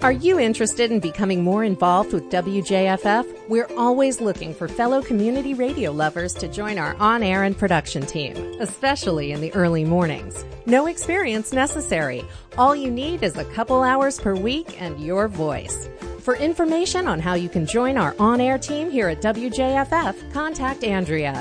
Are you interested in becoming more involved with WJFF? We're always looking for fellow community radio lovers to join our on air and production team, especially in the early mornings. No experience necessary. All you need is a couple hours per week and your voice. For information on how you can join our on air team here at WJFF, contact Andrea